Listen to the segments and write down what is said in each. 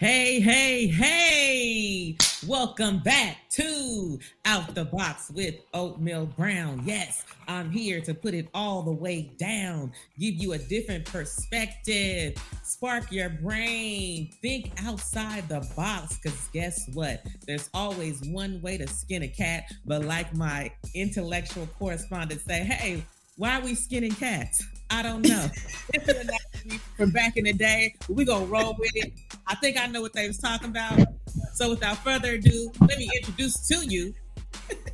Hey, hey, hey! Welcome back to Out the Box with Oatmeal Brown. Yes, I'm here to put it all the way down, give you a different perspective, spark your brain, think outside the box. Because guess what? There's always one way to skin a cat, but like my intellectual correspondent say, hey, why are we skinning cats? I don't know. from back in the day. We're gonna roll with it. I think I know what they was talking about. So without further ado, let me introduce to you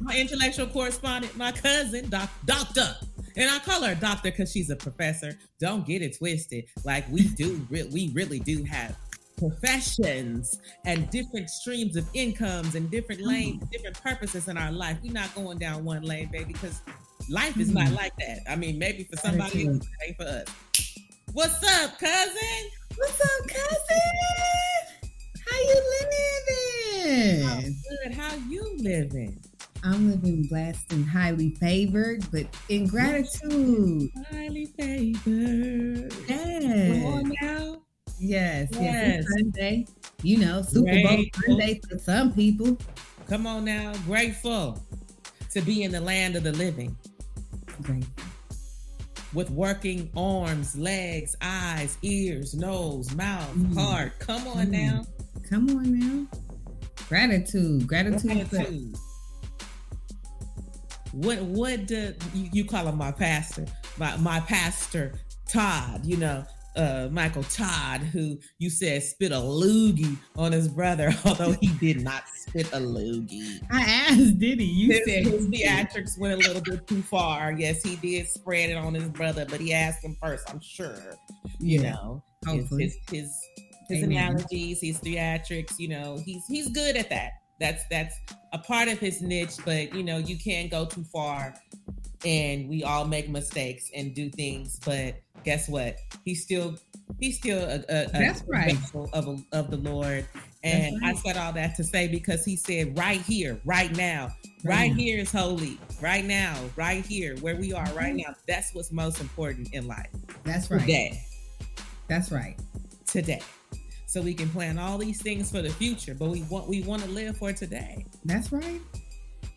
my intellectual correspondent, my cousin, doc, Doctor. And I call her doctor because she's a professor. Don't get it twisted. Like we do, we really do have professions and different streams of incomes and different mm-hmm. lanes, different purposes in our life. We're not going down one lane, baby, because life is not mm-hmm. like that. I mean, maybe for somebody else, ain't for us. What's up, cousin? What's up, cousin? How you living? Oh, good. How you living? I'm living blessed and highly favored, but in gratitude. Highly favored. Yes. Come on now. Yes. Yes. yes. Sunday. You know, Super Bowl Sunday for some people. Come on now. Grateful to be in the land of the living. Grateful with working arms, legs, eyes, ears, nose, mouth, mm. heart. Come on mm. now. Come on now. Gratitude. Gratitude. Gratitude. What what do you, you call him my pastor? My my pastor Todd, you know, uh, Michael Todd, who you said spit a loogie on his brother, although he did not spit a loogie. I asked, did he? You his, said his theatrics went a little bit too far. Yes, he did spread it on his brother, but he asked him first. I'm sure. You yeah, know, hopefully. his his his, his analogies, his theatrics. You know, he's he's good at that. That's that's a part of his niche, but you know, you can't go too far and we all make mistakes and do things but guess what? He's still he's still a, a, that's a right of, a, of the lord. And right. i said all that to say because he said right here right now right, right here is holy right now right here where we are right now. That's what's most important in life. That's right. Today. That's right. Today. So we can plan all these things for the future but we want we want to live for today. That's right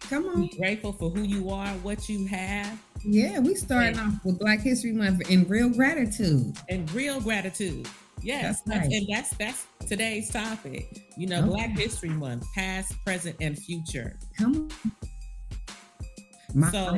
Come on. Be grateful for who you are, what you have. Yeah, we starting and, off with Black History Month in real gratitude. And real gratitude. Yes, that's, right. and that's that's today's topic. You know, okay. Black History Month, past, present, and future. Come on. My so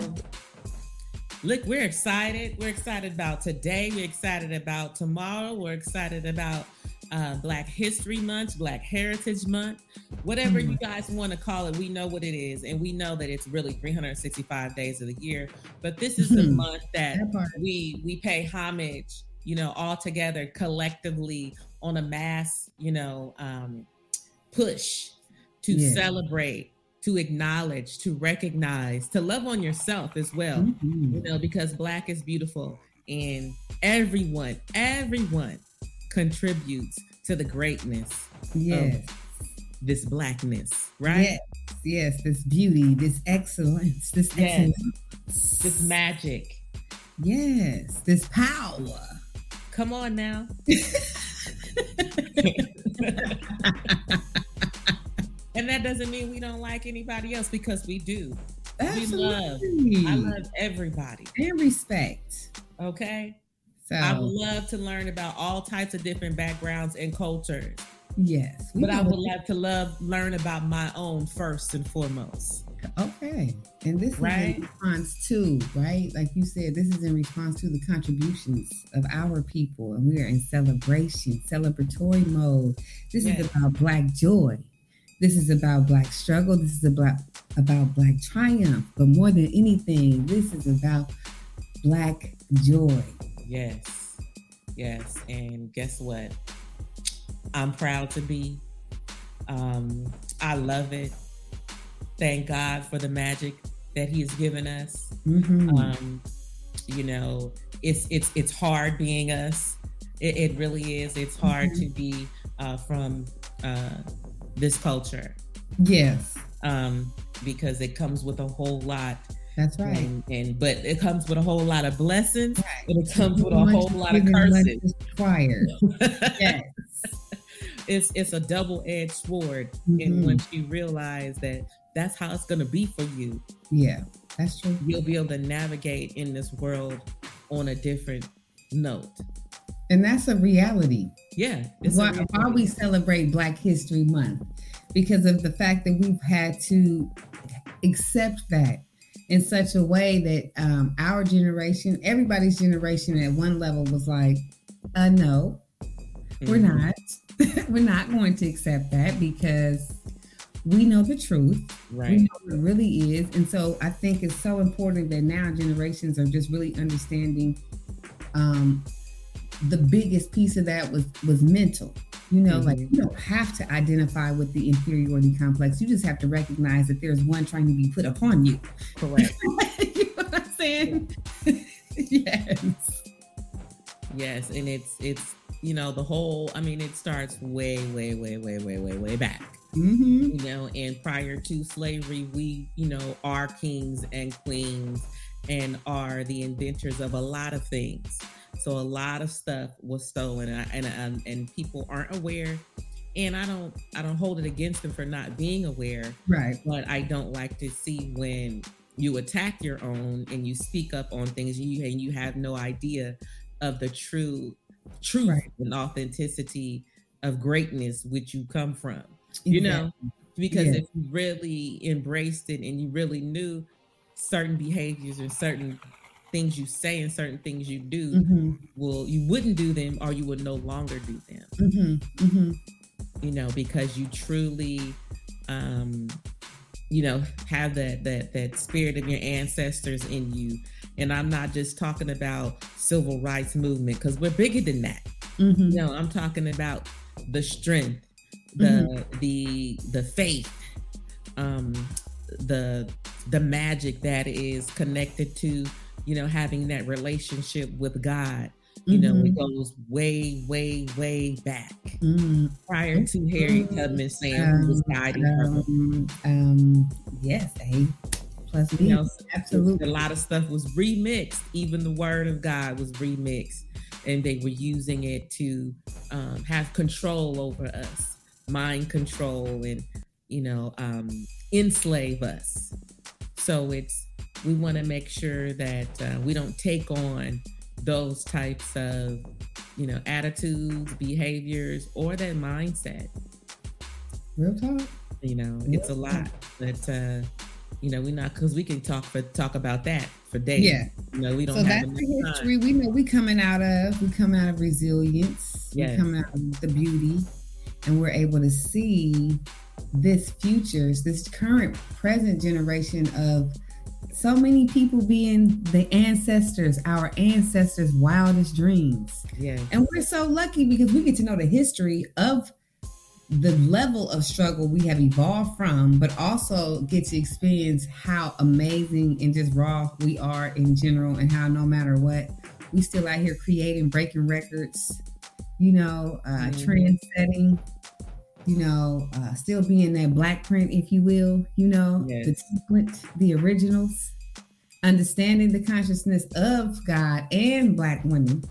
look, we're excited. We're excited about today. We're excited about tomorrow. We're excited about uh, Black History Month, Black Heritage Month, whatever mm. you guys want to call it. We know what it is, and we know that it's really 365 days of the year. But this is the mm-hmm. month that, that we we pay homage, you know, all together collectively on a mass, you know, um, push to yeah. celebrate to acknowledge, to recognize, to love on yourself as well. Mm-hmm. You know, because black is beautiful and everyone, everyone contributes to the greatness yes. of this blackness, right? Yes, yes, this beauty, this excellence, this yes. excellence. this magic. Yes, this power. Come on now. and that doesn't mean we don't like anybody else because we do. Absolutely. We love. I love everybody. And respect. Okay. So I would love to learn about all types of different backgrounds and cultures. Yes. But I would love to love learn about my own first and foremost. Okay. And this right? is in response to, right? Like you said, this is in response to the contributions of our people. And we are in celebration, celebratory mode. This yes. is about Black joy. This is about Black struggle. This is about, about Black triumph. But more than anything, this is about Black joy. Yes. Yes. And guess what? I'm proud to be. Um, I love it. Thank God for the magic that He has given us. Mm-hmm. Um, you know, it's it's it's hard being us. It, it really is. It's hard mm-hmm. to be uh, from uh, this culture. Yes. Um, because it comes with a whole lot that's right. And, and, but it comes with a whole lot of blessings, right. but it comes with a whole lot of curses. Required. yes. it's it's a double edged sword, mm-hmm. and once you realize that that's how it's gonna be for you, yeah, that's true. You'll be able to navigate in this world on a different note. And that's a reality. Yeah. Why, why we celebrate Black History Month? Because of the fact that we've had to accept that in such a way that um, our generation, everybody's generation at one level was like, uh, no, mm-hmm. we're not. we're not going to accept that because we know the truth. Right. We know what it really is. And so I think it's so important that now generations are just really understanding um, the biggest piece of that was was mental. You know, mm-hmm. like you don't have to identify with the inferiority complex. You just have to recognize that there's one trying to be put upon you. Correct. you know what I'm saying? yes. Yes, and it's it's you know the whole. I mean, it starts way, way, way, way, way, way, way back. Mm-hmm. You know, and prior to slavery, we you know are kings and queens and are the inventors of a lot of things. So a lot of stuff was stolen, and and, and, and people aren't aware. And I don't I don't hold it against them for not being aware. Right. But I don't like to see when you attack your own and you speak up on things and you and you have no idea of the true truth right. and authenticity of greatness which you come from. Exactly. You know, because if you really embraced it and you really knew certain behaviors and certain things you say and certain things you do mm-hmm. will you wouldn't do them or you would no longer do them mm-hmm. Mm-hmm. you know because you truly um you know have that that that spirit of your ancestors in you and i'm not just talking about civil rights movement because we're bigger than that mm-hmm. you know i'm talking about the strength the mm-hmm. the the faith um the the magic that is connected to you know having that relationship with god you mm-hmm. know it mm-hmm. goes way way way back mm-hmm. prior to harriet tubman saying um, who was guiding um, her um yes a plus B. You know, absolutely a lot of stuff was remixed even the word of god was remixed and they were using it to um, have control over us mind control and you know um enslave us. So it's we want to make sure that uh, we don't take on those types of you know attitudes, behaviors, or that mindset. Real talk. You know, Real it's a lot, but uh, you know, we not because we can talk for talk about that for days. Yeah. You know, we don't. So that's the history time. we know. We coming out of. We come out of resilience. Yes. We come out of the beauty, and we're able to see this futures, this current present generation of so many people being the ancestors, our ancestors' wildest dreams. Yeah. And we're so lucky because we get to know the history of the level of struggle we have evolved from, but also get to experience how amazing and just raw we are in general, and how no matter what, we still out here creating, breaking records, you know, uh, mm-hmm. trend setting you know, uh, still being that black print, if you will, you know, yes. the sequence, the originals, understanding the consciousness of God and black women,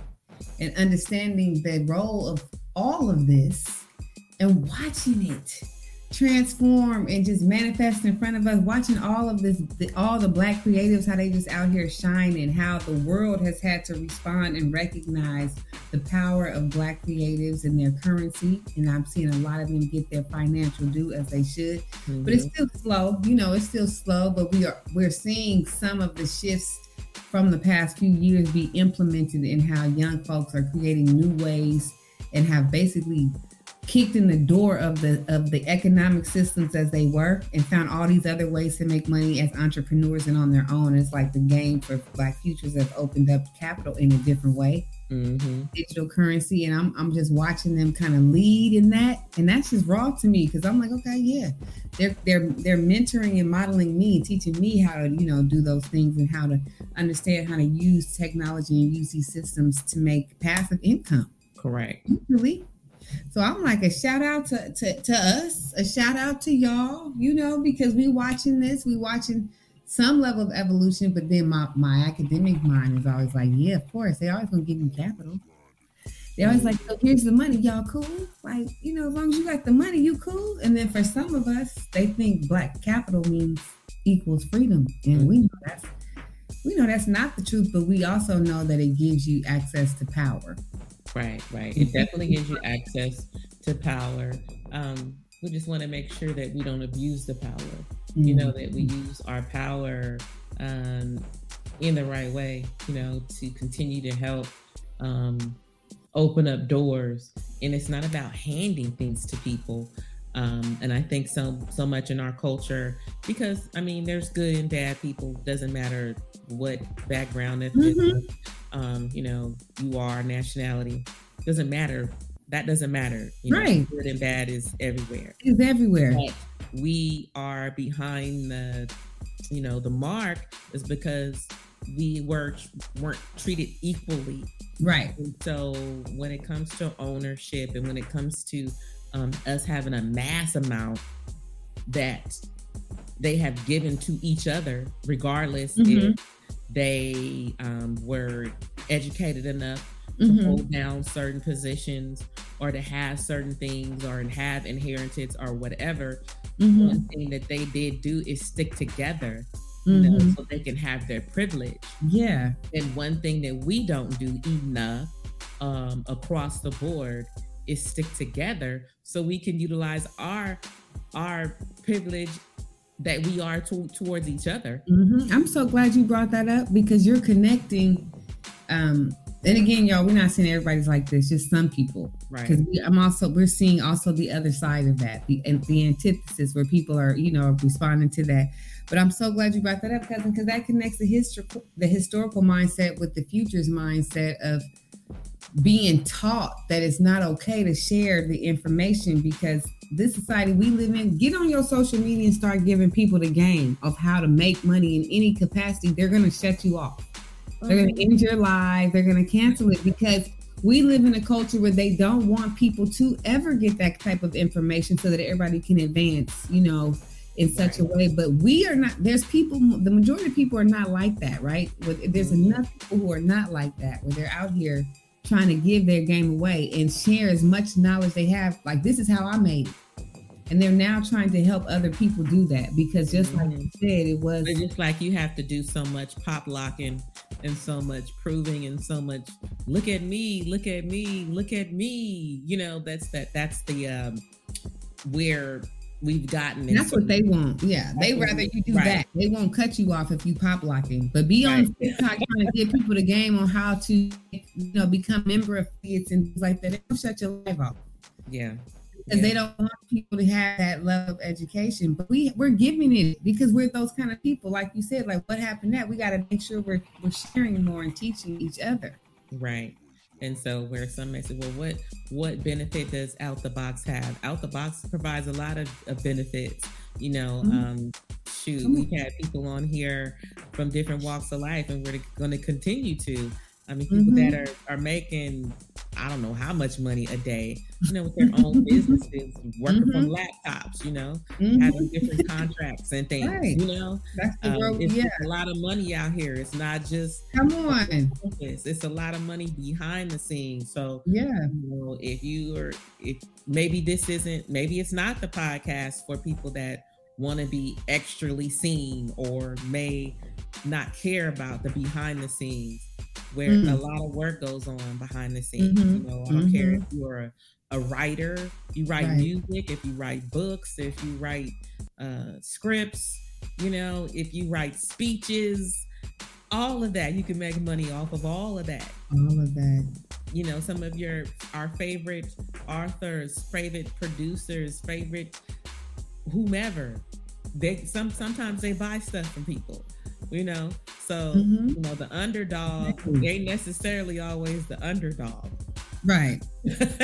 and understanding the role of all of this and watching it transform and just manifest in front of us watching all of this the, all the black creatives how they just out here shining how the world has had to respond and recognize the power of black creatives and their currency and i'm seeing a lot of them get their financial due as they should mm-hmm. but it's still slow you know it's still slow but we are we're seeing some of the shifts from the past few years be implemented in how young folks are creating new ways and have basically kicked in the door of the of the economic systems as they were and found all these other ways to make money as entrepreneurs and on their own. It's like the game for Black Futures have opened up capital in a different way. Mm-hmm. Digital currency, and I'm I'm just watching them kind of lead in that, and that's just raw to me because I'm like, okay, yeah, they're they're they're mentoring and modeling me, teaching me how to you know do those things and how to understand how to use technology and use these systems to make passive income. Correct. Really, so I'm like a shout out to, to, to us, a shout out to y'all, you know, because we watching this, we watching some level of evolution, but then my, my academic mind is always like, yeah, of course, they always gonna give you capital. They're always like, "So here's the money, y'all cool?" Like, you know, as long as you got the money, you cool. And then for some of us, they think black capital means equals freedom, and we know that's we know that's not the truth, but we also know that it gives you access to power. Right, right. It definitely gives you access to power. Um, we just want to make sure that we don't abuse the power. Mm-hmm. You know, that we mm-hmm. use our power um, in the right way, you know, to continue to help um, open up doors. And it's not about handing things to people. Um, and I think so so much in our culture because I mean there's good and bad people. Doesn't matter what background, mm-hmm. um, you know, you are, nationality. Doesn't matter. That doesn't matter. You know, right. Good and bad is everywhere. It's everywhere. But we are behind the, you know, the mark is because we were weren't treated equally. Right. And so when it comes to ownership and when it comes to um, us having a mass amount that they have given to each other, regardless mm-hmm. if they um, were educated enough to mm-hmm. hold down certain positions or to have certain things or have inheritance or whatever. Mm-hmm. One thing that they did do is stick together. You know, mm-hmm. so they can have their privilege. Yeah. And one thing that we don't do enough um, across the board is stick together so we can utilize our our privilege that we are to, towards each other. Mm-hmm. I'm so glad you brought that up because you're connecting. Um, and again, y'all, we're not saying everybody's like this, just some people. Right. Because I'm also we're seeing also the other side of that, the the antithesis where people are, you know, responding to that. But I'm so glad you brought that up, cousin, because that connects the historical the historical mindset with the futures mindset of being taught that it's not okay to share the information because this society we live in, get on your social media and start giving people the game of how to make money in any capacity. They're going to shut you off. They're going to end your life. They're going to cancel it because we live in a culture where they don't want people to ever get that type of information so that everybody can advance, you know, in such right. a way. But we are not, there's people, the majority of people are not like that, right? There's mm-hmm. enough people who are not like that, where they're out here trying to give their game away and share as much knowledge they have. Like, this is how I made it. And they're now trying to help other people do that because just like you said, it was it's just like you have to do so much pop locking and so much proving and so much look at me, look at me, look at me. You know, that's that that's the um where we've gotten. That's what they want. Yeah, they rather you do right. that. They won't cut you off if you pop locking. But be on TikTok trying to give people the game on how to, you know, become member affiliates and things like that. They don't shut your life off. Yeah. Because yeah. they don't want people to have that level of education, but we we're giving it because we're those kind of people. Like you said, like what happened that we got to make sure we're we're sharing more and teaching each other. Right. And so where some may say, well, what what benefit does Out the Box have? Out the Box provides a lot of, of benefits. You know, mm-hmm. um, shoot, we've had people on here from different walks of life, and we're going to continue to. I mean, people mm-hmm. that are, are making, I don't know how much money a day, you know, with their own businesses, working mm-hmm. from laptops, you know, mm-hmm. having different contracts and things, right. you know. That's the um, it's yeah. a lot of money out here. It's not just come on. It's, it's a lot of money behind the scenes. So yeah, you know, if you are, if maybe this isn't, maybe it's not the podcast for people that want to be extrally seen or may not care about the behind the scenes where mm-hmm. a lot of work goes on behind the scenes. Mm-hmm. You know, I don't mm-hmm. care if you're a, a writer, you write right. music, if you write books, if you write uh, scripts, you know, if you write speeches, all of that, you can make money off of all of that. All of that. You know, some of your our favorite authors, favorite producers, favorite whomever. They some sometimes they buy stuff from people you know. So mm-hmm. you know, the underdog they ain't necessarily always the underdog. Right.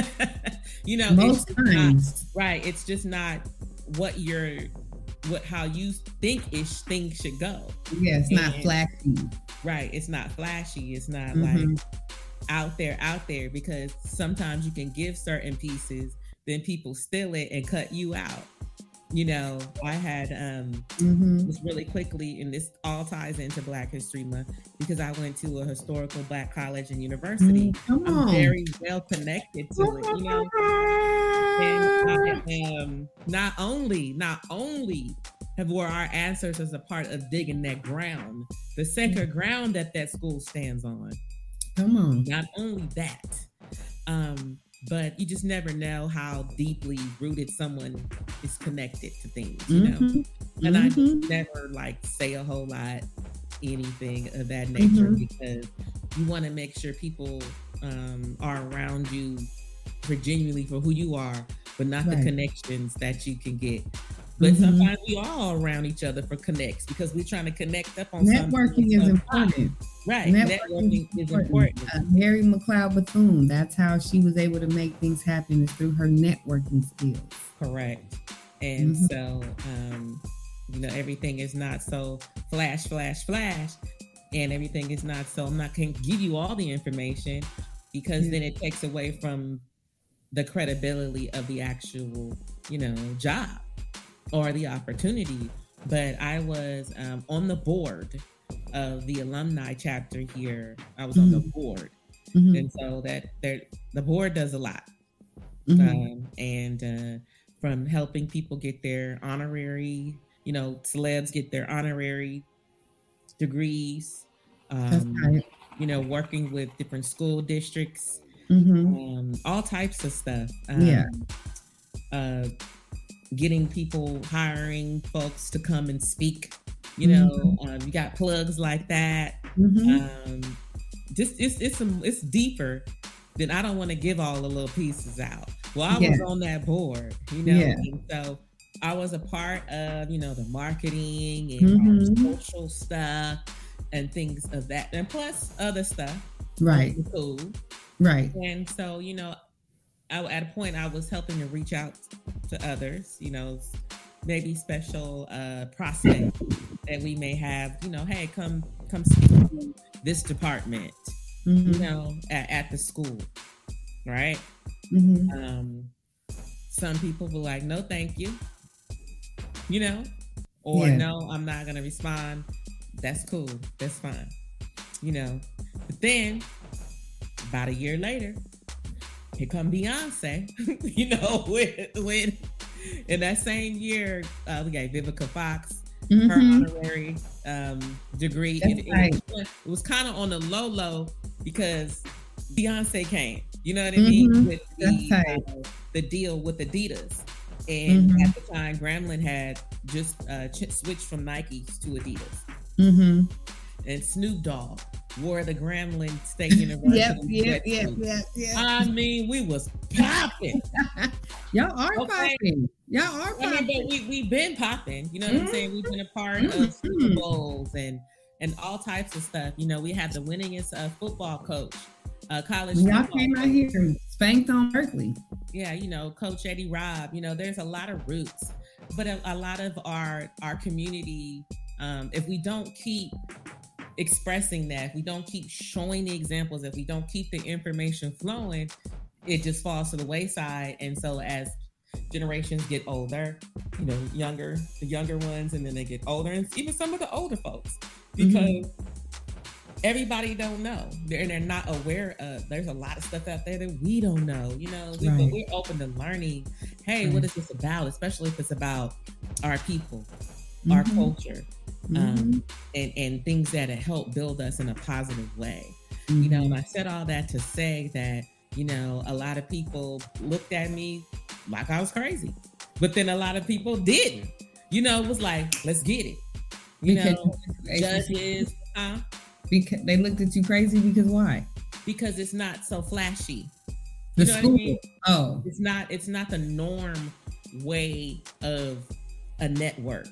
you know, most times. Not, right. It's just not what you're what how you think ish things should go. Yeah, it's and, not flashy. Right. It's not flashy. It's not mm-hmm. like out there, out there, because sometimes you can give certain pieces, then people steal it and cut you out. You know, I had um mm-hmm. just really quickly, and this all ties into Black History Month because I went to a historical Black college and university. Mm, I'm very well connected to it, you know. And I um, not only, not only have were our ancestors a part of digging that ground, the sacred mm-hmm. ground that that school stands on. Come on. Not only that, um, but you just never know how deeply rooted someone is connected to things, you know. Mm-hmm. And mm-hmm. I never like say a whole lot anything of that nature mm-hmm. because you want to make sure people um, are around you for genuinely for who you are, but not right. the connections that you can get but mm-hmm. sometimes we all around each other for connects because we're trying to connect up on networking is important. Right, networking, networking is important. Uh, Mary McLeod Bethune, that's how she was able to make things happen is through her networking skills. Correct, and mm-hmm. so um, you know everything is not so flash, flash, flash, and everything is not so. I'm not going to give you all the information because then it takes away from the credibility of the actual, you know, job or the opportunity, but I was um, on the board of the alumni chapter here. I was mm-hmm. on the mm-hmm. board, mm-hmm. and so that the board does a lot, mm-hmm. um, and uh, from helping people get their honorary, you know, celebs get their honorary degrees. Um, you know, working with different school districts, mm-hmm. um, all types of stuff. yeah. Um, uh, getting people hiring folks to come and speak you know mm-hmm. um, you got plugs like that mm-hmm. um, just it's it's some it's deeper than i don't want to give all the little pieces out well i yeah. was on that board you know yeah. and so i was a part of you know the marketing and mm-hmm. social stuff and things of that and plus other stuff right cool right and so you know I, at a point I was helping to reach out to others, you know, maybe special uh, prospects that we may have, you know, hey, come come speak to this department, mm-hmm. you know, at, at, the school, right? Mm-hmm. Um, some people were like, no, thank you, you know, or yeah. no, I'm not gonna respond. That's cool, that's fine, you know. But then, about a year later, here come Beyonce, you know, with with in that same year, uh, we got Vivica Fox, mm-hmm. her honorary um, degree. It, right. it, it, was kind of on the low low because Beyonce came. You know what I mean? Mm-hmm. With the, right. uh, the deal with Adidas. And mm-hmm. at the time, Grambling had just uh, switched from Nike to Adidas. Mm-hmm. And Snoop Dogg wore the Grambling State University. yep, yep, yep, yep, yep. I mean, we was popping. Y'all are okay. popping. Y'all are popping. I mean, but we we've been popping. You know what mm-hmm. I'm saying? We've been a part mm-hmm. of Super Bowls and and all types of stuff. You know, we had the winningest uh, football coach, uh, college. Y'all came out here spanked on Berkeley. Yeah, you know, Coach Eddie Robb. You know, there's a lot of roots, but a, a lot of our our community. Um, if we don't keep expressing that, if we don't keep showing the examples, if we don't keep the information flowing, it just falls to the wayside. And so as generations get older, you know, younger, the younger ones, and then they get older, and even some of the older folks, because mm-hmm. everybody don't know. They're they're not aware of there's a lot of stuff out there that we don't know. You know, we, right. we're open to learning. Hey, right. what is this about? Especially if it's about our people, mm-hmm. our culture mm-hmm. um, and, and things that help build us in a positive way. Mm-hmm. You know, and I said all that to say that, you know, a lot of people looked at me like I was crazy, but then a lot of people didn't. You know, it was like, let's get it. You because know, judges, huh? Because they looked at you crazy because why? Because it's not so flashy. The you know school. I mean? Oh, it's not. It's not the norm way of a network.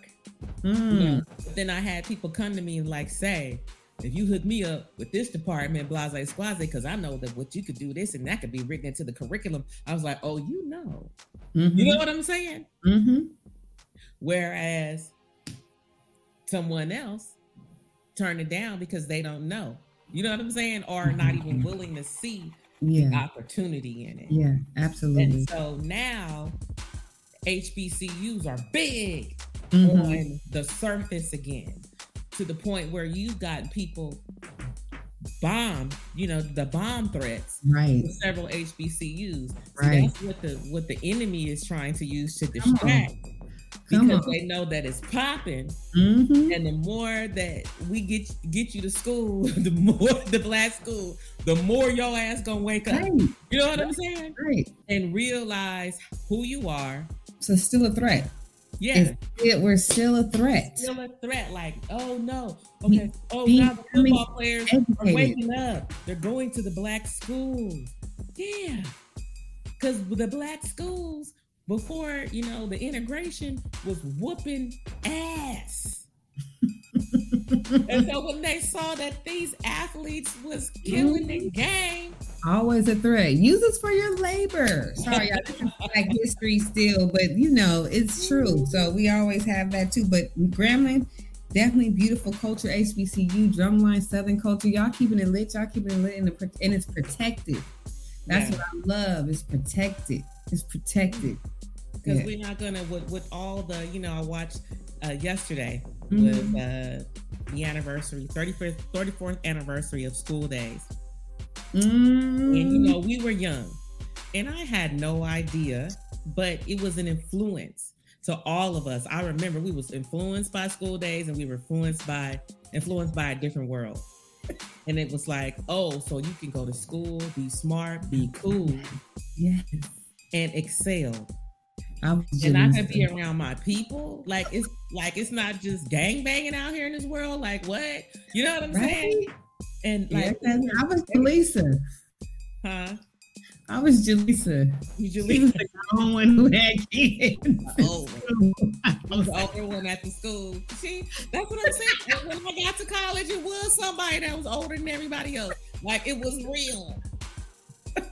Mm. then I had people come to me and like say, if you hook me up with this department, blase squaze, because I know that what you could do this and that could be written into the curriculum. I was like, oh, you know, mm-hmm. you know what I'm saying? Mm-hmm. Whereas someone else turned it down because they don't know. You know what I'm saying? Or not even mm-hmm. willing to see yeah. the opportunity in it. Yeah, absolutely. And so now HBCUs are big mm-hmm. on the surface again to the point where you've got people bomb, you know, the bomb threats right several HBCUs. Right. that's what the what the enemy is trying to use to distract. Because they know that it's popping, mm-hmm. and the more that we get get you to school, the more the black school, the more your ass gonna wake up. Right. You know what I'm saying? Right. And realize who you are. So still a threat. Yeah. It, we're still a threat. Still a threat. Like, oh no. Okay. Oh, Be, now the football players educated. are waking up. They're going to the black schools. Yeah. Because the black schools, before, you know, the integration was whooping ass. and so when they saw that these athletes was killing the mm-hmm. game, always a threat. Use us for your labor. Sorry, y'all, this is like history still, but you know it's true. So we always have that too. But Grambling, definitely beautiful culture. HBCU, drumline, Southern culture. Y'all keeping it lit. Y'all keeping it lit, and, the, and it's protected. That's yeah. what I love. It's protected. It's protected. Because yeah. we're not gonna with, with all the you know I watched uh, yesterday mm-hmm. with uh, the anniversary 35th 34th anniversary of School Daze Mm. And you know, we were young and I had no idea, but it was an influence to all of us. I remember we was influenced by School Daze and we were influenced by influenced by a different world. And it was like, oh, so you can go to school, be smart, be cool, yes, and excel. I'm. and I can be around my people. Like it's like it's not just gang banging out here in this world. Like what? You know what I'm right? saying? And like yeah, I was Jaleesa. Huh? I was Jaleesa. You Jaleesa the only one who had kids. Oh, I was the older one at the school. See, that's what I'm saying. when I got to college, it was somebody that was older than everybody else. Like it was real. that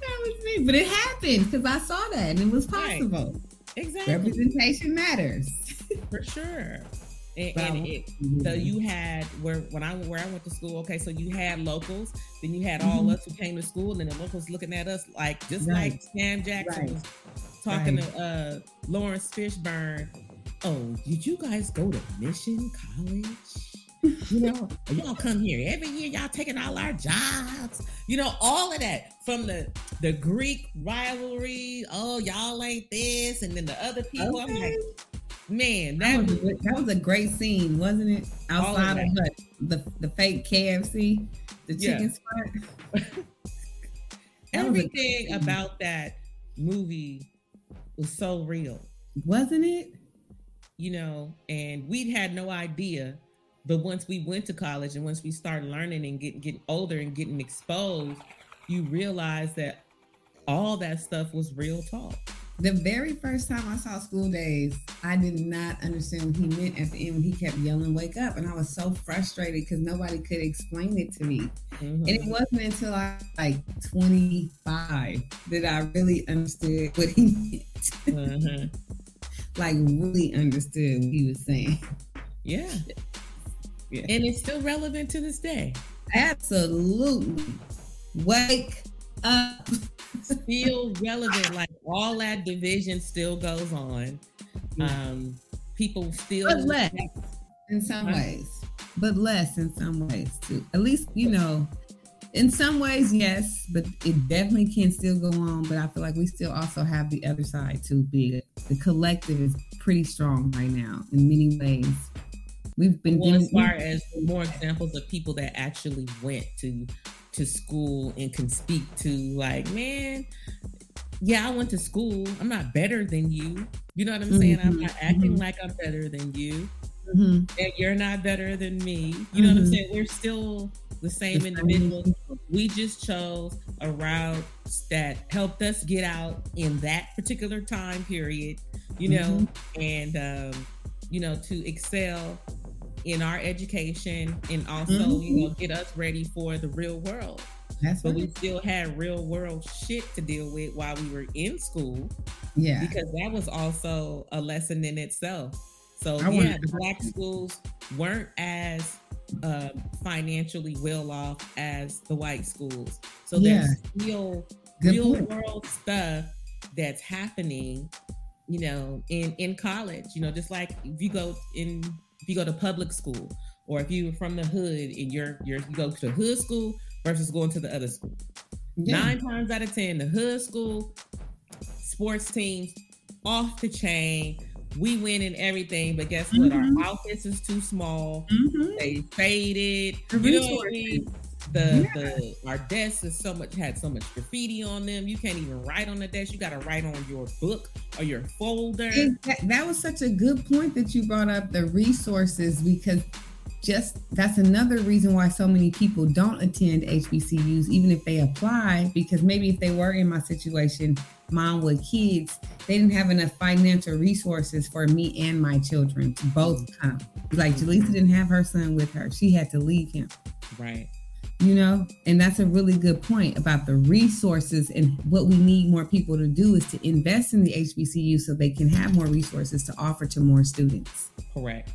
was me, but it happened because I saw that and it was possible. Right. Exactly. Representation matters. For sure. And, and it, so you had where when I where I went to school, okay, so you had locals, then you had all mm-hmm. us who came to school, and then the locals looking at us like just right. like Sam Jackson right. was talking right. to uh, Laurence Fishburne. Oh, did you guys go to Mission College? you know, y'all come here every year. Y'all taking all our jobs. You know, all of that from the the Greek rivalry. Oh, y'all ain't this, and then the other people. Okay. I'm like, Man, that, that, was, that was a great scene, wasn't it? Outside of, of the the fake KFC, the chicken yeah. spot. Everything about that movie was so real, wasn't it? You know, and we'd had no idea. But once we went to college and once we started learning and getting getting older and getting exposed, you realize that all that stuff was real talk. The very first time I saw School Daze, I did not understand what he meant at the end when he kept yelling, Wake up. And I was so frustrated because nobody could explain it to me. Mm-hmm. And it wasn't until I like 25 that I really understood what he meant. Mm-hmm. like, really understood what he was saying. Yeah. yeah. And it's still relevant to this day. Absolutely. Wake up still relevant. Like all that division still goes on. Um, people still but less in some ways, but less in some ways too. At least you know, in some ways, yes, but it definitely can still go on. But I feel like we still also have the other side too. Be the collective is pretty strong right now in many ways. We've been well, as far as more examples of people that actually went to to school and can speak to like, man, yeah, I went to school. I'm not better than you. You know what I'm saying? Mm-hmm. I'm not acting mm-hmm. like I'm better than you. Mm-hmm. And you're not better than me. You know what I'm mm-hmm. saying? We're still the same individuals. We just chose a route that helped us get out in that particular time period, you know, mm-hmm. and um, you know, to excel in our education and also, mm-hmm. you know, get us ready for the real world. That's but right. we still had real world shit to deal with while we were in school. Yeah. Because that was also a lesson in itself. So I yeah, the black schools weren't as uh, financially well off as the white schools. So yeah. there's still Good real point. world stuff that's happening you know, in in college, you know, just like if you go in you go to public school or if you're from the hood and you're you're you go to the hood school versus going to the other school. Yeah. Nine times out of ten, the hood school sports teams off the chain. We win in everything, but guess what? Mm-hmm. Our outfits is too small. Mm-hmm. They faded. The you know what I mean? The the our desks is so much had so much graffiti on them. You can't even write on the desk. You got to write on your book or your folder. That, that was such a good point that you brought up the resources because just that's another reason why so many people don't attend HBCUs, even if they apply, because maybe if they were in my situation, mom with kids, they didn't have enough financial resources for me and my children to both come. Like Jaleesa didn't have her son with her, she had to leave him. Right. You know, and that's a really good point about the resources and what we need more people to do is to invest in the HBCU so they can have more resources to offer to more students. Correct.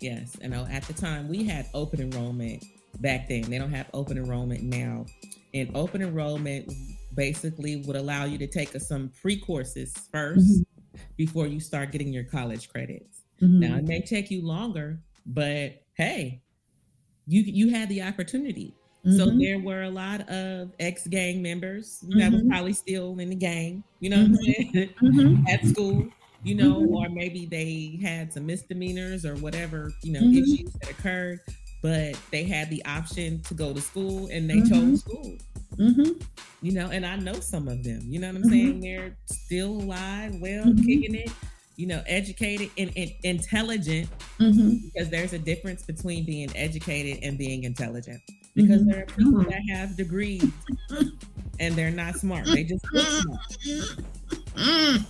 Yes, and at the time we had open enrollment back then. They don't have open enrollment now. And open enrollment basically would allow you to take some pre courses 1st mm-hmm. before you start getting your college credits. Mm-hmm. Now it may take you longer, but hey, you you had the opportunity. Mm-hmm. So there were a lot of ex gang members that was mm-hmm. probably still in the gang, you know what I'm mm-hmm. saying, mm-hmm. at school you know, mm-hmm. or maybe they had some misdemeanors or whatever, you know, mm-hmm. issues that occurred, but they had the option to go to school and they mm-hmm. chose school. Mm-hmm. You know, and I know some of them, you know what I'm saying? Mm-hmm. They're still alive, well, mm-hmm. kicking it, you know, educated and, and intelligent because there's a difference between being educated and being intelligent because there are people that have degrees and they're not smart. They just look smart.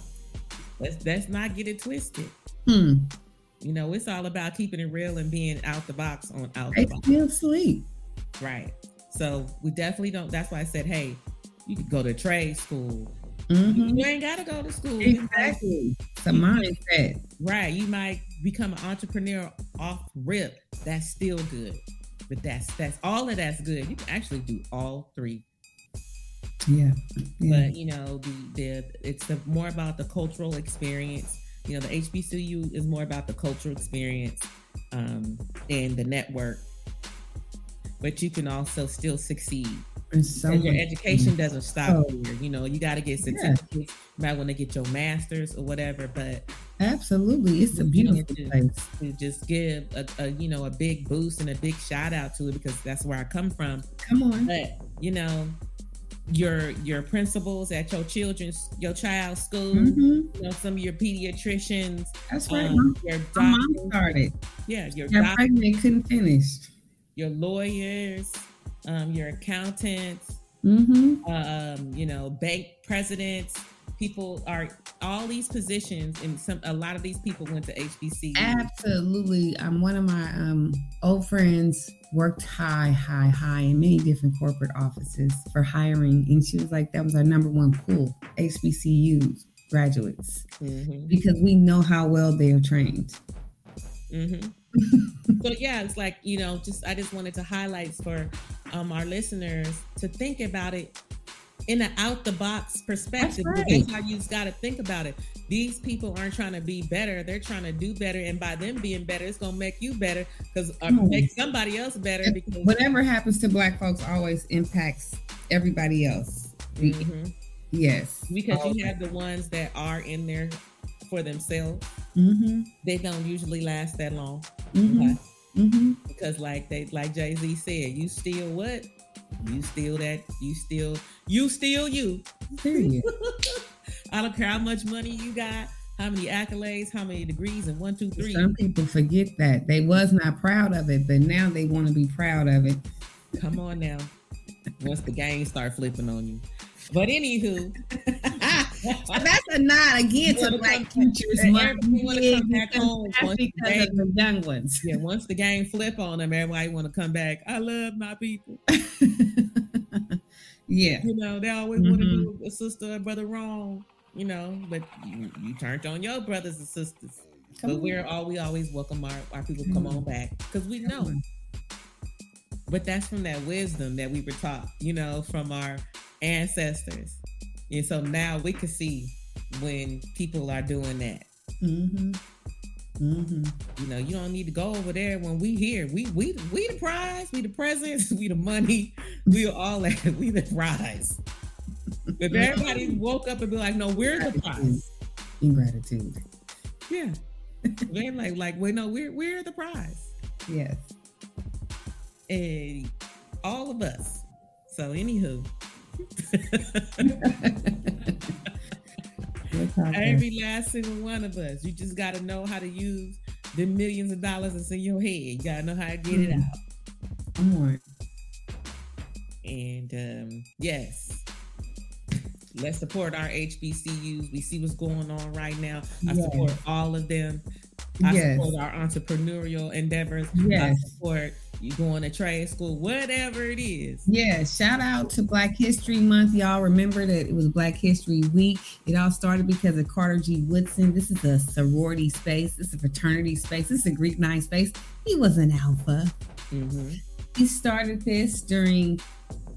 Let's let's not get it twisted. Hmm. You know, it's all about keeping it real and being out the box on out the box. Feel sleep. Right. So we definitely don't. That's why I said, hey, you could go to trade school. Mm-hmm. You ain't got to go to school. Exactly. It's a mindset. Right. You might become an entrepreneur off rip. That's still good. But that's that's all of that's good. You can actually do all three yeah. yeah. But you know, the the it's the, more about the cultural experience. You know, the HBCU is more about the cultural experience um, and the network. But you can also still succeed. So your education doesn't stop oh. here. You know, you got to get certificates. Yeah. You might want to get your master's or whatever. But absolutely, it's a beautiful place. To just give a, a, you know a big boost and a big shout out to it because that's where I come from. Come on. But you know, your your principals at your children's your child's school mm-hmm. you know some of your pediatricians that's right um, your doctors, mom started yeah your Got pregnant couldn't finish your lawyers um, your accountants mm-hmm. um, you know bank presidents people are all these positions and some a lot of these people went to HBC. Absolutely. I'm one of my um, old friends worked high, high, high in many different corporate offices for hiring. And she was like, that was our number one pool, HBCUs graduates, mm-hmm. because we know how well they are trained. Mm-hmm. so yeah, it's like, you know, just I just wanted to highlight for um, our listeners to think about it in an out the box perspective. That's, right. that's how you just got to think about it. These people aren't trying to be better; they're trying to do better, and by them being better, it's gonna make you better because or mm. make somebody else better. Because whatever happens to Black folks always impacts everybody else. Mm-hmm. Yes, because you have the ones that are in there for themselves. Mm-hmm. They don't usually last that long. Mm-hmm. Mm-hmm. Because, like they, like Jay Z said, you steal what you steal that. You steal. You steal you. Period. I don't care how much money you got, how many accolades, how many degrees, and one, two, three. Some people forget that they was not proud of it, but now they want to be proud of it. Come on now. Once the game start flipping on you. But anywho, that's a nod again to Black Teachers Month. want to come back home once the, game, the young ones. Yeah, once the game flip on them, everybody want to come back. I love my people. yeah, you know they always mm-hmm. want to do a sister or brother wrong. You know, but you, you turned on your brothers and sisters. Come but on. we're all we always welcome our, our people come mm-hmm. on back because we know. But that's from that wisdom that we were taught, you know, from our ancestors. And so now we can see when people are doing that. Mm-hmm. Mm-hmm. You know, you don't need to go over there when we here. We we we the prize, we the presents, we the money, we all that. We the prize. If everybody woke up and be like, "No, we're the prize." Ingratitude. Yeah. They're like, like, wait, no, we're we're the prize. Yes. And all of us. So, anywho. Every last single one of us. You just got to know how to use the millions of dollars that's in your head. You got to know how to get it mm. out. Come on. And um, yes, let's support our HBCUs. We see what's going on right now. I yes. support all of them. I yes. support our entrepreneurial endeavors. Yes. I support you going to trade school, whatever it is. Yeah, shout out to Black History Month. Y'all remember that it was Black History Week. It all started because of Carter G. Woodson. This is a sorority space, this is a fraternity space, this is a Greek nine space. He was an alpha. Mm-hmm. He started this during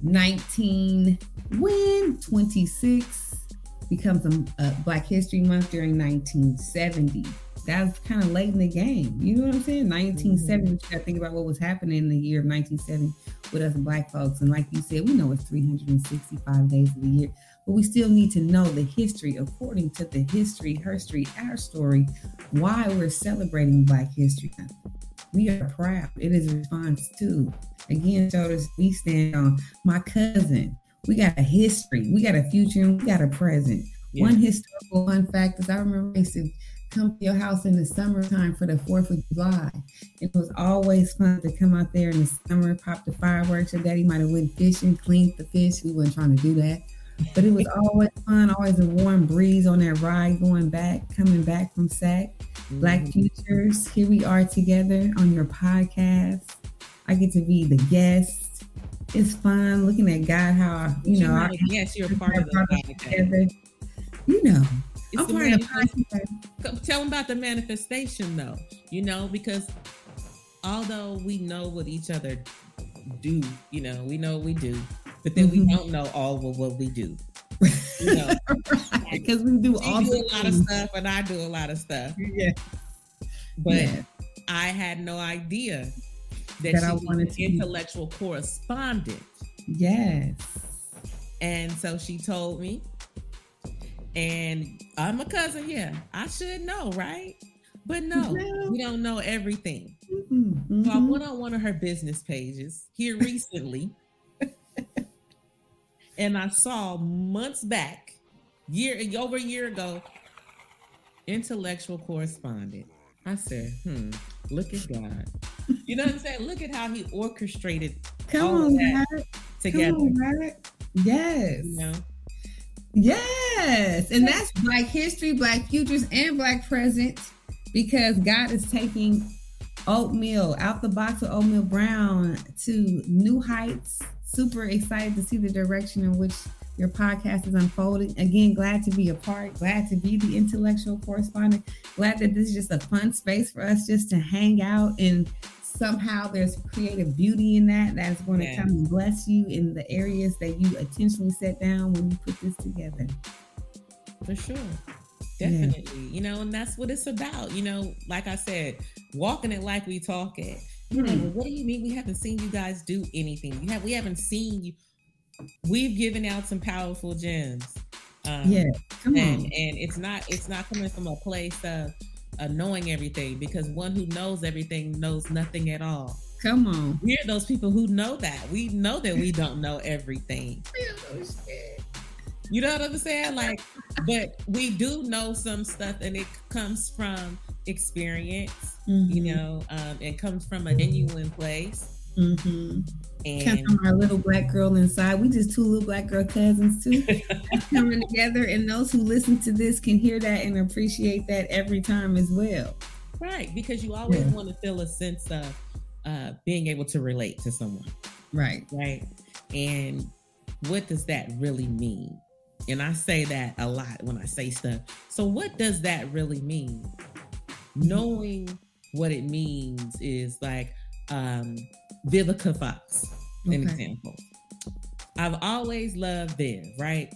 19 when 26 becomes a, a Black History Month during 1970 that was kind of late in the game. You know what I'm saying? 1970, mm-hmm. you got to think about what was happening in the year of 1970 with us black folks. And like you said, we know it's 365 days of the year, but we still need to know the history according to the history, her story, our story, why we're celebrating Black History Month. We are proud. It is a response to, again, shoulders we stand on. My cousin, we got a history, we got a future, and we got a present. Yeah. One historical fun fact is I remember I used to come to your house in the summertime for the 4th of July. It was always fun to come out there in the summer, pop the fireworks. Your daddy might have went fishing, cleaned the fish. We weren't trying to do that. But it was always fun, always a warm breeze on that ride going back, coming back from SAC. Mm-hmm. Black Futures, here we are together on your podcast. I get to be the guest. It's fun looking at God, how, you know, yes, you're a part of the podcast. You know, it's I'm manif- Tell them about the manifestation, though. You know, because although we know what each other do, you know, we know we do, but then mm-hmm. we don't know all of what we do. You know, because we do all do a lot of stuff, and I do a lot of stuff. Yeah, but yeah. I had no idea that, that I wanted to intellectual be. correspondent. Yes, and so she told me and I'm a cousin, yeah. I should know, right? But no, we don't know everything. Mm-hmm. So I went on one of her business pages here recently, and I saw months back, year over a year ago, intellectual correspondent. I said, hmm, look at God. You know what I'm saying? Look at how he orchestrated Come all on, of that together. On, yes. You know? Yes. And that's Black history, Black futures, and Black present because God is taking oatmeal out the box of oatmeal brown to new heights. Super excited to see the direction in which your podcast is unfolding. Again, glad to be a part, glad to be the intellectual correspondent, glad that this is just a fun space for us just to hang out and somehow there's creative beauty in that that's going to yeah. come and bless you in the areas that you intentionally set down when you put this together. For sure. Definitely. Yeah. You know, and that's what it's about. You know, like I said, walking it like we talk it. You know, mm. what do you mean we haven't seen you guys do anything? You have we haven't seen you. We've given out some powerful gems. Um, yeah, come and, on. And it's not it's not coming from a place of uh, knowing everything because one who knows everything knows nothing at all. Come on. We're those people who know that. We know that we don't know everything. You know what I'm saying? Like, but we do know some stuff, and it comes from experience, mm-hmm. you know, um, it comes from a genuine place. Mm-hmm. And from our little black girl inside. We just two little black girl cousins too, coming together. And those who listen to this can hear that and appreciate that every time as well. Right, because you always yeah. want to feel a sense of uh, being able to relate to someone. Right. Right. And what does that really mean? And I say that a lot when I say stuff. So, what does that really mean? Knowing what it means is like, um, Vivica Fox, okay. an example. I've always loved Viv, right?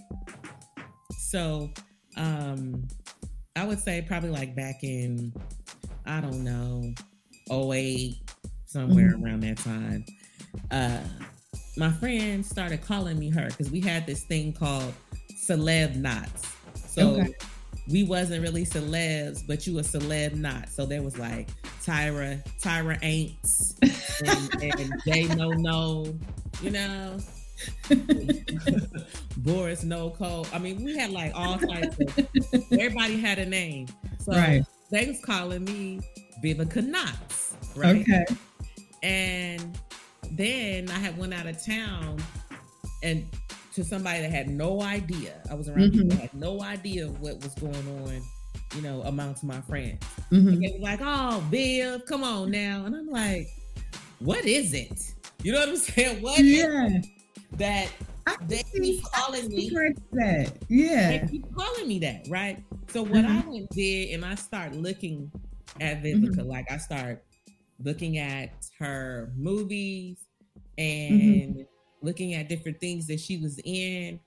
So um, I would say probably like back in, I don't know, 08, somewhere mm-hmm. around that time. Uh, my friend started calling me her because we had this thing called celeb knots. So okay. We wasn't really celebs, but you a celeb not. So there was like Tyra, Tyra Aints, and, and Jay No No, you know. Boris No Cole. I mean, we had like all types of everybody had a name. So right. they was calling me Vivica Knots. Right. Okay. And then I had went out of town and to somebody that had no idea. I was around mm-hmm. people that had no idea what was going on, you know, amongst my friends. Mm-hmm. And they were like, oh, Viv, come on now. And I'm like, what is it? You know what I'm saying? What yeah. that they keep calling me that. Yeah. They keep calling me that, right? So what mm-hmm. I went did and I start looking at Vivica, mm-hmm. like I start looking at her movies and mm-hmm. Looking at different things that she was in.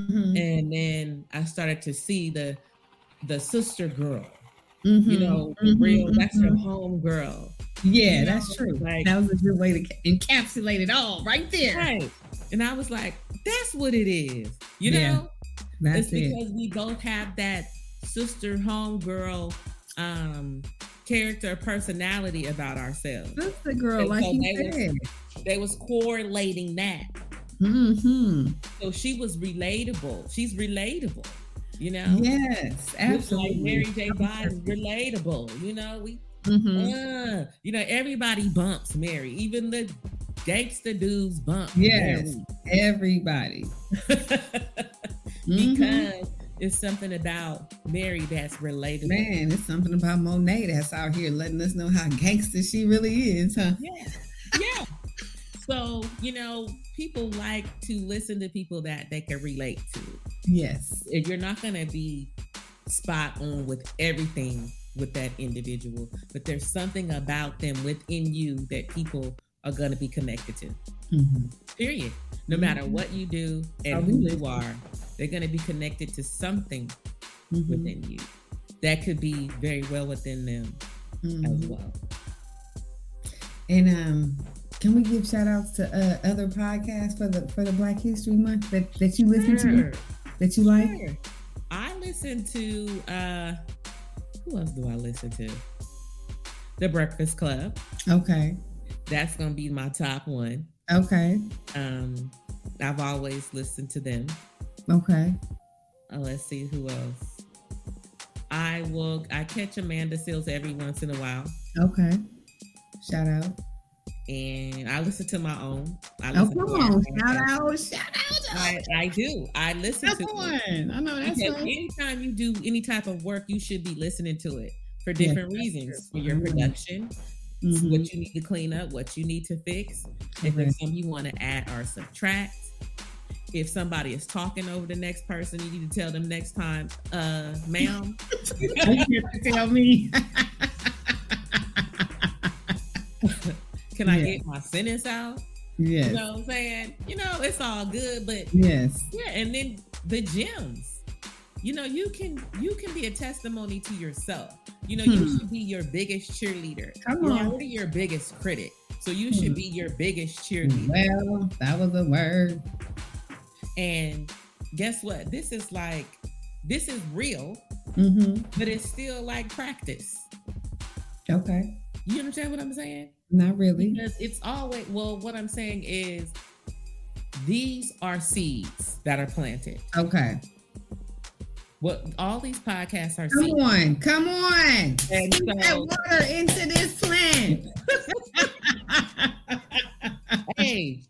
Mm-hmm. And then I started to see the the sister girl. Mm-hmm. You know, real that's her home girl. Yeah, you that's know? true. Like, that was a good way to encapsulate it all right there. Right. And I was like, that's what it is. You yeah, know? That's it's because it. we both have that sister homegirl um character personality about ourselves. Sister girl, and like so you they said. Was, they was correlating that. Mm-hmm. So she was relatable. She's relatable. You know? Yes, absolutely. Like Mary J. Blige relatable. You know, we Mm-hmm. Uh, you know, everybody bumps Mary, even the gangster dudes bump. Yes, Mary. everybody. because mm-hmm. It's something about Mary that's relatable. Man, it's something about Monet that's out here letting us know how gangster she really is, huh? Yeah. Yeah. so, you know, people like to listen to people that they can relate to. Yes. If you're not going to be spot on with everything with that individual, but there's something about them within you that people are going to be connected to. Mm-hmm. Period. No mm-hmm. matter what you do and who you are, they're going to be connected to something mm-hmm. within you that could be very well within them as mm-hmm. well. And um, can we give shout outs to uh, other podcasts for the for the Black History Month that, that you listen sure. to that you like? Sure. I listen to uh who else do I listen to? The Breakfast Club. Okay. That's gonna be my top one. Okay. Um, I've always listened to them. Okay. Uh, let's see who else. I will. I catch Amanda Seales every once in a while. Okay. Shout out. And I listen to my own. I oh, come on! Shout out! Shout out! I, I do. I listen come to on. it. I know that's because right. anytime you do any type of work, you should be listening to it for different reasons for your mm-hmm. production, mm-hmm. what you need to clean up, what you need to fix, if there's something you want to add or subtract. If somebody is talking over the next person, you need to tell them next time, uh, ma'am. you tell me. Can I get my sentence out? Yes. You know what I'm saying? You know, it's all good, but yes. Yeah, and then the gems. You know, you can you can be a testimony to yourself. You know, hmm. you should be your biggest cheerleader. Come on. You're on. already your biggest critic. So you hmm. should be your biggest cheerleader. Well, that was a word. And guess what? This is like this is real, mm-hmm. but it's still like practice. Okay. You understand what I'm saying? Not really. Because it's always, well, what I'm saying is these are seeds that are planted. Okay. What all these podcasts are Come on, come on. And so, that water into this plant. hey,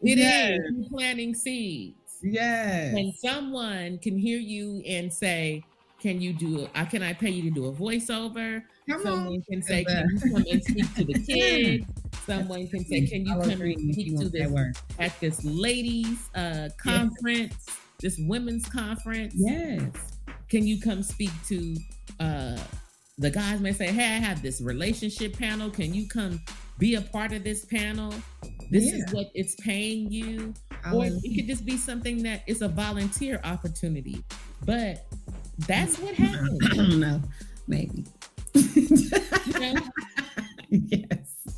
it yes. is planting seeds. Yes. And someone can hear you and say, Can you do I can I pay you to do a voiceover? Come Someone on. can say, Can you come and speak to the kids? Someone can say, Can you come and speak to this at this ladies uh, conference, yes. this women's conference? Yes. Can you come speak to uh, the guys may say, Hey, I have this relationship panel. Can you come be a part of this panel? This yeah. is what it's paying you. Or it could just be something that is a volunteer opportunity. But That's what happened. I don't know. Maybe. you know? Yes.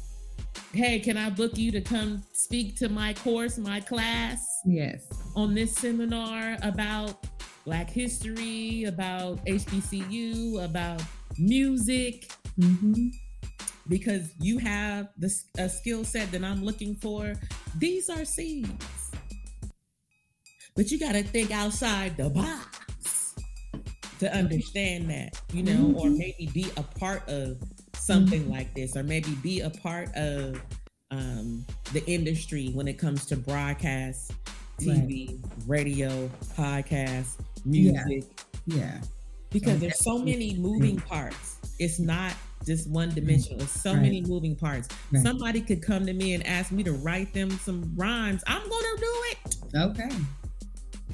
Hey, can I book you to come speak to my course, my class? Yes. On this seminar about Black history, about HBCU, about music. Mm-hmm. Because you have the a skill set that I'm looking for. These are seeds. But you got to think outside the box to understand that, you know, mm-hmm. or maybe be a part of something mm-hmm. like this, or maybe be a part of um, the industry when it comes to broadcast, TV, right. radio, podcast, music. Yeah. yeah. Because there's so many moving parts. It's not just one mm-hmm. dimensional. It's so right. many moving parts. Right. Somebody could come to me and ask me to write them some rhymes. I'm gonna do it. Okay.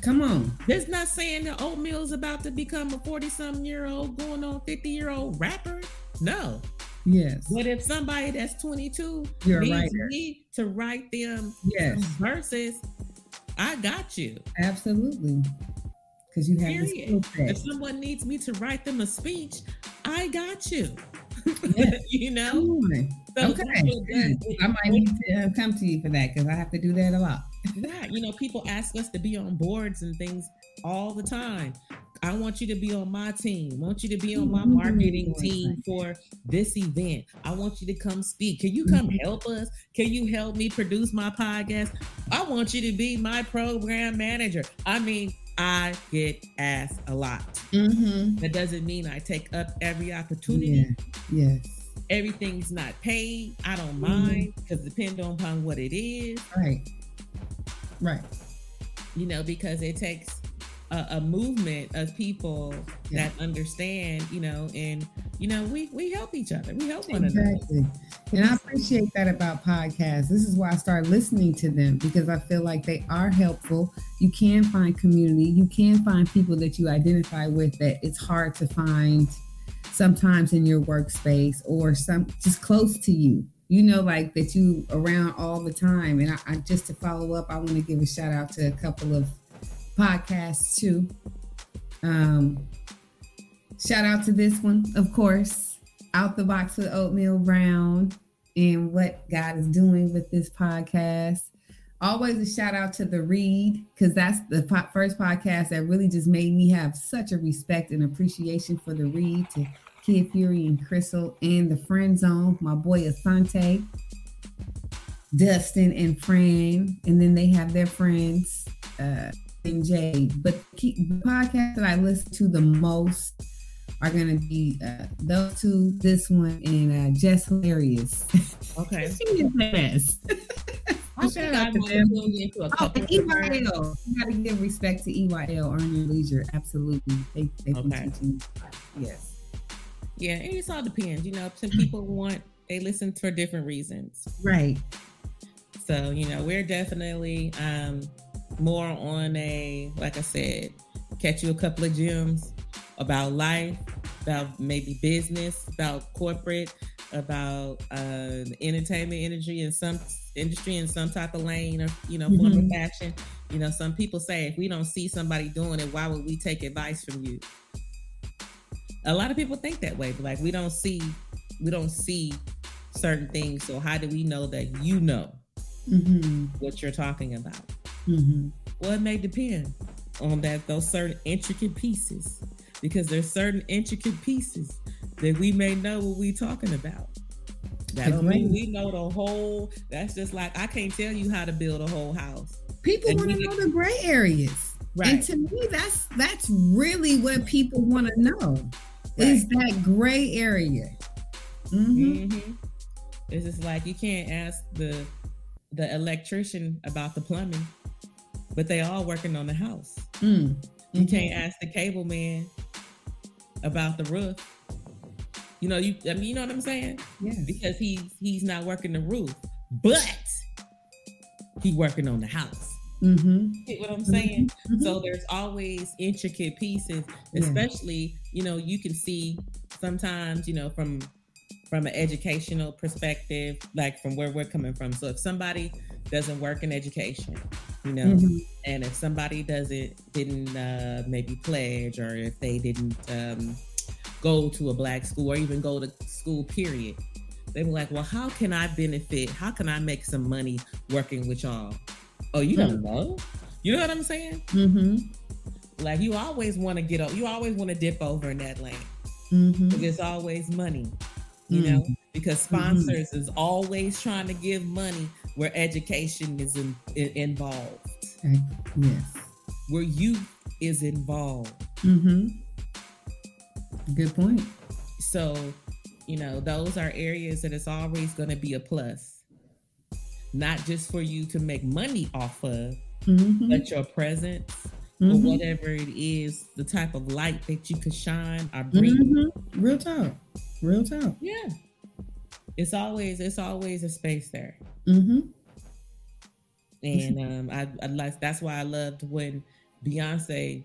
Come on. That's not saying that Oatmeal's about to become a 40 something year old, going on 50 year old rapper. No. Yes. But if somebody that's 22 You're needs me to write them yes. verses, I got you. Absolutely. Because you have Period. If someone needs me to write them a speech, I got you. You know? So okay. I might need to uh, come to you for that because I have to do that a lot. yeah. You know, people ask us to be on boards and things all the time. I want you to be on my team. I want you to be on my marketing team for this event. I want you to come speak. Can you come mm-hmm. help us? Can you help me produce my podcast? I want you to be my program manager. I mean, I get asked a lot. Mm-hmm. That doesn't mean I take up every opportunity. Yeah. Yes. Everything's not paid. I don't mm-hmm. mind because depending upon what it is. Right. Right. You know, because it takes a, a movement of people yeah. that understand, you know, and you know, we we help each other. We help one exactly. another. And I appreciate that about podcasts. This is why I started listening to them because I feel like they are helpful. You can find community. You can find people that you identify with that it's hard to find sometimes in your workspace or some just close to you you know, like that you around all the time. And I, I, just to follow up, I want to give a shout out to a couple of podcast too. Um, shout out to this one, of course, out the box with Oatmeal Brown and what God is doing with this podcast. Always a shout out to the Read because that's the po- first podcast that really just made me have such a respect and appreciation for the Read to Kid Fury and Crissle and the Friend Zone, my boy Assante, Dustin and Fran, and then they have their friends. Uh, and Jade. But the podcast that I listen to the most are going to be uh, those two, this one, and uh, Jess Hilarious. Okay. she is the best. I shout out to them. Oh, EYL. You got to give respect to EYL, Earn Your Leisure. Absolutely. They, they okay. teaching. Yes. Yeah, and it all depends. You know, some people want, they listen for different reasons. Right. So, you know, we're definitely, um, more on a, like I said, catch you a couple of gems about life, about maybe business, about corporate, about uh, the entertainment industry and some industry in some type of lane or you know form mm-hmm. of fashion. You know, some people say if we don't see somebody doing it, why would we take advice from you? A lot of people think that way, but like we don't see, we don't see certain things. So how do we know that you know mm-hmm. what you're talking about? Mm-hmm. Well, it may depend on that those certain intricate pieces, because there's certain intricate pieces that we may know what we're talking about. That don't mean we know the whole. That's just like I can't tell you how to build a whole house. People want to know the gray areas, right? And to me, that's that's really what people want to know right. is that gray area. Mm-hmm. Mm-hmm. It's just like you can't ask the the electrician about the plumbing but they all working on the house. Mm. You mm-hmm. can't ask the cable man about the roof. You know, you I mean, you know what I'm saying? Yeah. Because he's he's not working the roof, but he working on the house. Mm-hmm. Get what I'm saying? Mm-hmm. So there's always intricate pieces, especially yeah. you know you can see sometimes you know from from an educational perspective, like from where we're coming from. So if somebody doesn't work in education, you know. Mm-hmm. And if somebody doesn't didn't uh, maybe pledge, or if they didn't um, go to a black school or even go to school, period, they were like, "Well, how can I benefit? How can I make some money working with y'all?" Oh, you don't mm-hmm. know? You know what I'm saying? Mm-hmm. Like you always want to get up, you always want to dip over in that lane. Mm-hmm. It's always money, you mm-hmm. know, because mm-hmm. sponsors is always trying to give money where education is in, in, involved. Yes. Where youth is involved. Mm-hmm. Good point. So, you know, those are areas that it's always going to be a plus. Not just for you to make money off of, mm-hmm. but your presence, mm-hmm. or whatever it is, the type of light that you could shine or bring. Mm-hmm. Real talk. Real talk. Yeah. It's always it's always a space there. Mm-hmm. And um, I, I like that's why I loved when Beyonce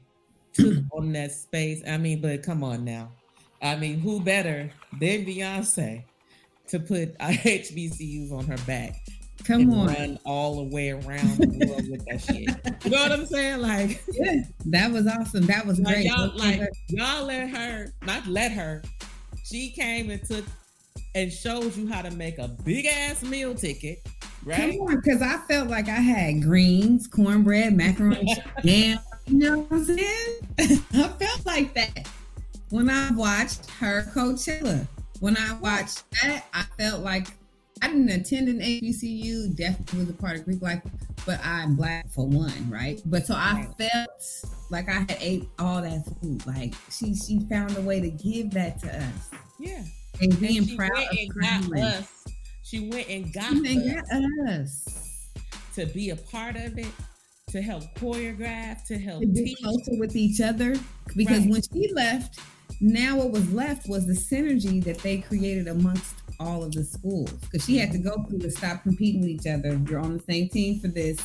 took on that space. I mean, but come on now. I mean, who better than Beyonce to put HBCUs on her back? Come on, run all the way around the world with that shit. You know what I'm saying? Like, yeah, that was awesome. That was like, great. Y'all, like, y'all let her, not let her. She came and took and showed you how to make a big ass meal ticket Right? Come on, because I felt like I had greens, cornbread, macaroni, jam. You know what I'm saying? I felt like that when I watched her Coachella. When I watched that, I felt like I didn't attend an HBCU, definitely was a part of Greek life, but I'm black for one, right? But so I felt like I had ate all that food. Like she she found a way to give that to us. Yeah. And being and proud of us she went and got, got us to be a part of it, to help choreograph, to help to be closer with each other. Because right. when she left, now what was left was the synergy that they created amongst all of the schools. Because she had to go through to stop competing with each other. You're on the same team for this.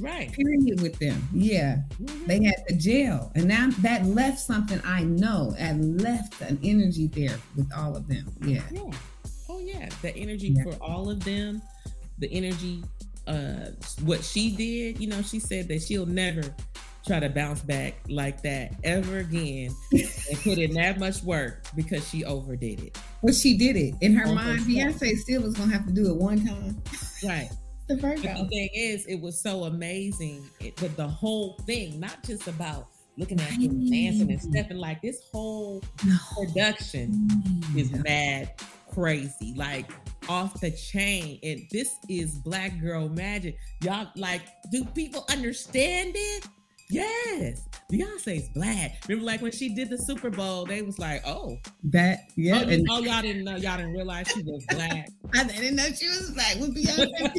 Right. Period with them. Yeah. Mm-hmm. They had to jail. And now that left something I know and left an energy there with all of them. Yeah. yeah yeah, the energy yeah. for all of them, the energy, uh, what she did, you know, she said that she'll never try to bounce back like that ever again and put in that much work because she overdid it. Well, she did it in her mind. Beyonce still was gonna have to do it one time, right? the, but the thing is, it was so amazing. It, but the whole thing, not just about looking at him dancing and stepping, like this whole no. production mm. is mad crazy, like off the chain. And this is Black Girl Magic. Y'all, like, do people understand it? Yes, Beyonce's black. Remember, like when she did the Super Bowl, they was like, "Oh, that yeah." Oh, and, oh y'all didn't know. Y'all didn't realize she was black. I didn't know she was black when Beyonce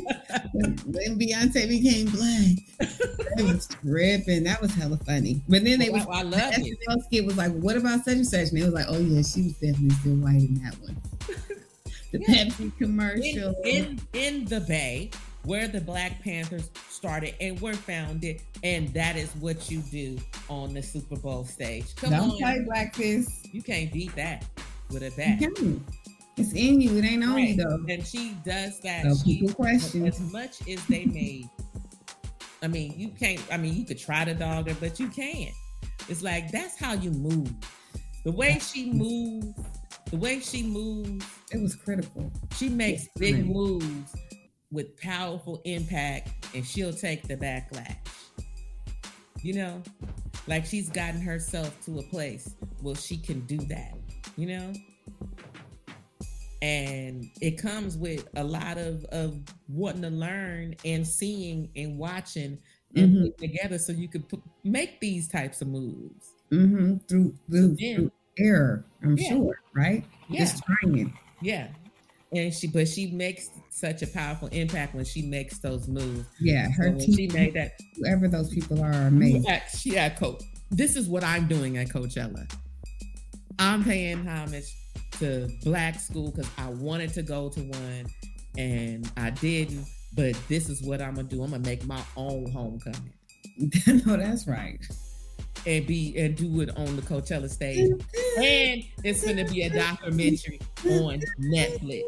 when, when, Beyonce became black. It was tripping. That was hella funny. But then they oh, was. I, I love it. Skit was like, "What about such and such?" And it was like, "Oh yeah, she was definitely still white in that one." the yeah. Pepsi commercial in, in in the Bay where the Black Panthers started and were founded, and that is what you do on the Super Bowl stage. Come Don't on, play blackface. You can't beat that with a bat. It's in you. It ain't on right. you though. And she does that. So she, people question as much as they made. I mean, you can't. I mean, you could try to dog her, but you can't. It's like that's how you move. The way she moves, the way she moves, it was critical. She makes big moves with powerful impact and she'll take the backlash. You know, like she's gotten herself to a place where she can do that, you know? And it comes with a lot of, of wanting to learn and seeing and watching and mm-hmm. together so you could make these types of moves. Mm-hmm. Through, through, through error, I'm yeah. sure, right? Yeah. Just trying. Yeah and she but she makes such a powerful impact when she makes those moves. Yeah, her so team, she made that. Whoever those people are, are amazing. Yeah, she had coach. This is what I'm doing at Coachella. I'm paying homage to Black school because I wanted to go to one and I didn't. But this is what I'm gonna do. I'm gonna make my own homecoming. no, that's right and be and do it on the Coachella stage. And it's gonna be a documentary on Netflix.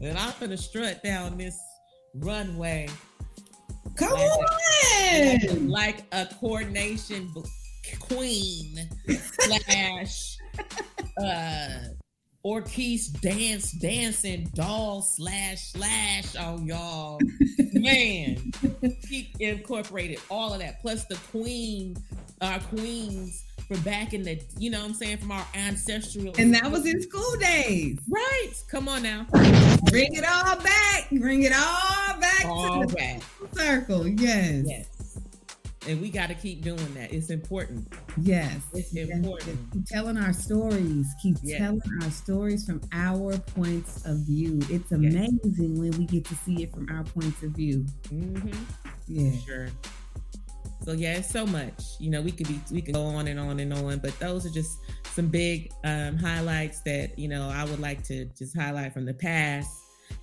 and I'm gonna strut down this runway. Come on, like a coordination queen slash uh Orquise dance dancing doll slash slash on y'all. Man he incorporated all of that. Plus the queen our queens from back in the you know what I'm saying from our ancestral and that was in School Daze. Right. Come on now. Bring it all back. Bring it all back all to the back. circle. Yes. Yes and we got to keep doing that. It's important. Yes, it's yes, important. Keep telling our stories. Keep yes. telling our stories from our points of view. It's amazing yes. when we get to see it from our points of view. Mm-hmm. Yeah, sure. So yeah, it's so much. You know, we could be we could go on and on and on, but those are just some big um, highlights that you know I would like to just highlight from the past,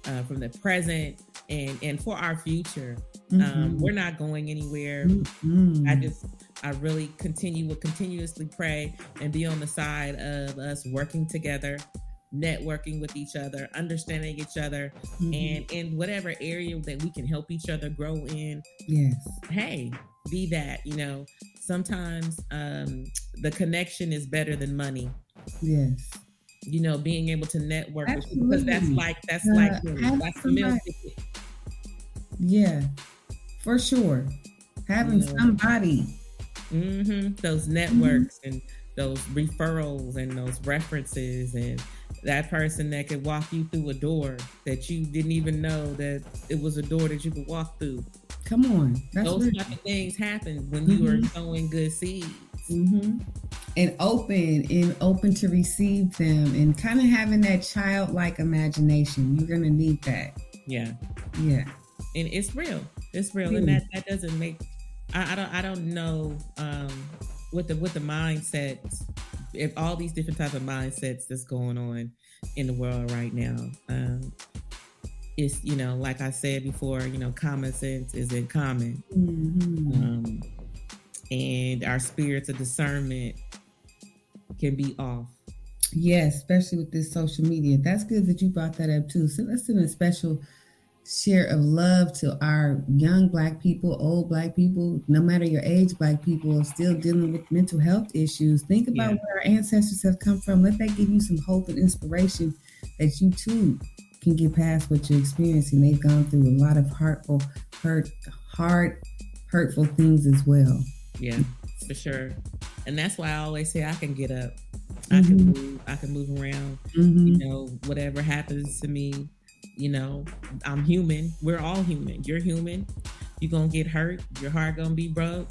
uh, from the present, and and for our future. Um, mm-hmm. Um, we're not going anywhere. Mm-hmm. I just, I really continue, will continuously pray and be on the side of us working together, networking with each other, understanding each other, mm-hmm. and in whatever area that we can help each other grow in. Yes. Hey, be that, you know, sometimes um, the connection is better than money. Yes you know, being able to network because that's like that's uh, like that's the meal Yeah, for sure. Having yeah. somebody. Mm-hmm. Those networks mm-hmm. and those referrals and those references and that person that could walk you through a door that you didn't even know that it was a door that you could walk through. Come on. That's those type of things happen when mm-hmm. you are mm-hmm. sowing good seeds. Mm-hmm. And open and open to receive them and kind of having that childlike imagination. You're going to need that. Yeah. Yeah. And it's real. It's real, and that that doesn't make. I, I don't I don't know um, with the with the mindsets. If all these different types of mindsets that's going on in the world right now, um, it's you know like I said before, you know, common sense is in common, mm-hmm. um, and our spirits of discernment can be off. Yes, especially with this social media. That's good that you brought that up too. So let's do a special share of love to our young black people, old black people, no matter your age, black people are still dealing with mental health issues. Think about yeah. where our ancestors have come from. Let that give you some hope and inspiration that you too can get past what you're experiencing. They've gone through a lot of heartful, hurt, hard, hurtful things as well. Yeah, for sure. And that's why I always say I can get up. I mm-hmm. can move. I can move around. Mm-hmm. You know, whatever happens to me, you know, I'm human. We're all human. You're human. You're gonna get hurt. Your heart gonna be broke.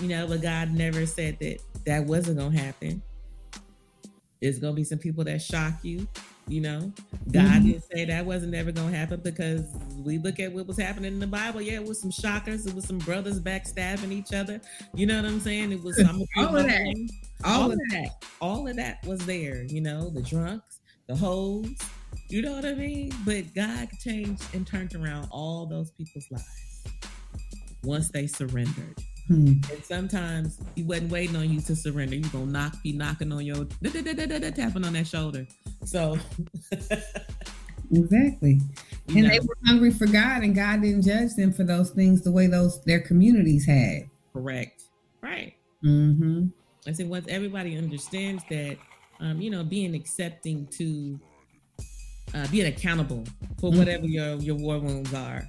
You know, but God never said that that wasn't gonna happen. There's gonna be some people that shock you. You know, God mm-hmm. didn't say that wasn't ever gonna happen because we look at what was happening in the Bible. Yeah, it was some shockers. It was some brothers backstabbing each other. You know what I'm saying? It was some all of that. All, all of that. that. All of that was there. You know, the drunks, the hoes, you know what I mean? But God changed and turned around all those people's lives once they surrendered. Hmm. And sometimes he wasn't waiting on you to surrender. You're gonna knock, be knocking on your tapping on that shoulder. So exactly. And know. they were hungry for God, and God didn't judge them for those things the way those their communities had. Correct. Right. Mm-hmm. I said once everybody understands that, um, you know, being accepting to uh, being accountable for mm-hmm. whatever your your war wounds are.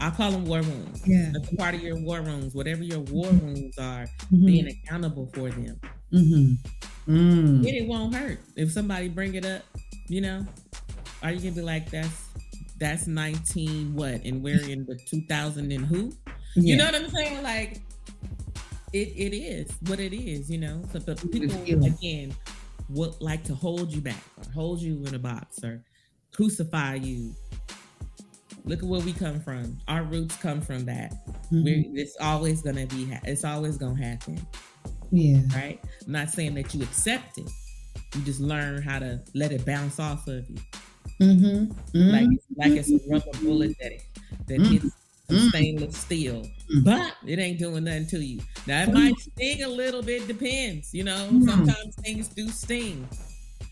I call them war wounds. Yeah, that's part of your war wounds. Whatever your war mm-hmm. wounds are, mm-hmm. being accountable for them. Mm-hmm. Mm. it won't hurt if somebody bring it up. You know, are you gonna be like that's that's nineteen what and we're in the two thousand and who? Yeah. You know what I'm saying? Like it it is what it is. You know, so but people again would like to hold you back or hold you in a box or crucify you. Look at where we come from. Our roots come from that. Mm-hmm. We're, it's always gonna be. It's always gonna happen. Yeah. Right. I'm not saying that you accept it. You just learn how to let it bounce off of you. Mm-hmm. Mm-hmm. Like it's, like it's a rubber bullet that that mm-hmm. hits mm-hmm. stainless steel, mm-hmm. but it ain't doing nothing to you. Now it might sting a little bit. Depends. You know, sometimes things do sting,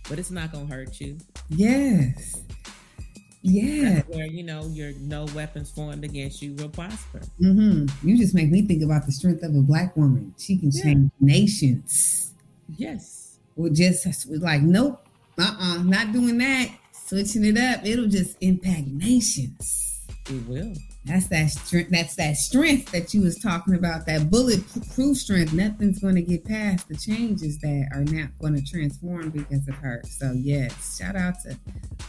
but it's not gonna hurt you. Yes. Yeah. That's where, you know, your no weapons formed against you will prosper. Mm-hmm. You just make me think about the strength of a black woman. She can yeah. change nations. Yes. Well, just like, nope, uh-uh, not doing that. Switching it up, it'll just impact nations. It will. That's that strength. That's that strength that you was talking about. That bulletproof strength. Nothing's going to get past the changes that are not going to transform because of her. So yes, shout out to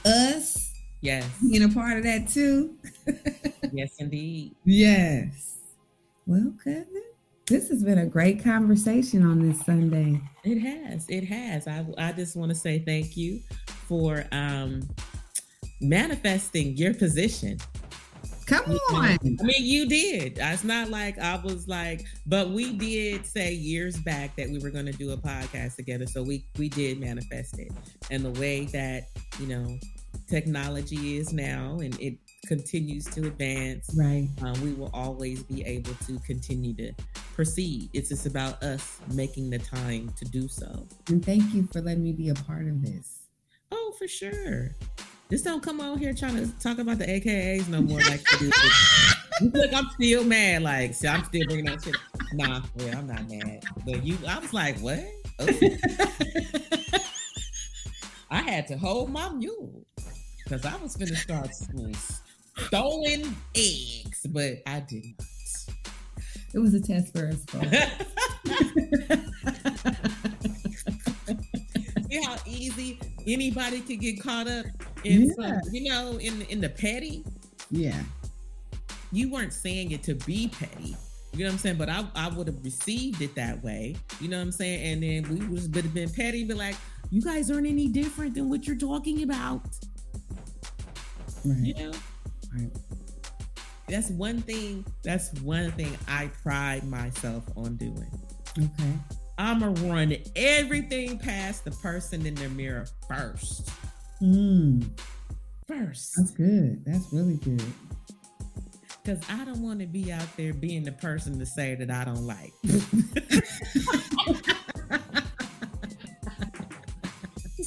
us. Yes, being a part of that too. yes, indeed. Yes. Well, cousin, this has been a great conversation on this Sunday. It has. It has. I I just want to say thank you for um manifesting your position Come on. I mean, you did. It's not like I was like, but we did say years back that we were going to do a podcast together. So we we did manifest it, and the way that you know technology is now, and it continues to advance. Right. Um, we will always be able to continue to proceed. It's just about us making the time to do so. And thank you for letting me be a part of this. Oh, for sure. Just don't come out here trying to talk about the AKAs no more. Like, look, I'm still mad. Like, see, I'm still bringing that shit. Nah, yeah, I'm not mad. But you, I was like, what? Okay. I had to hold my mule because I was gonna start stolen eggs, but I did not. It was a test for us. See how easy anybody could get caught up in yeah. some, you know, in in the petty. Yeah. You weren't saying it to be petty. You know what I'm saying? But I, I would have received it that way. You know what I'm saying? And then we would have been petty, be like, you guys aren't any different than what you're talking about. Right. You know? Right. That's one thing. That's one thing I pride myself on doing. Okay. I'ma run everything past the person in the mirror first. Mm. First. That's good. That's really good. Because I don't want to be out there being the person to say that I don't like.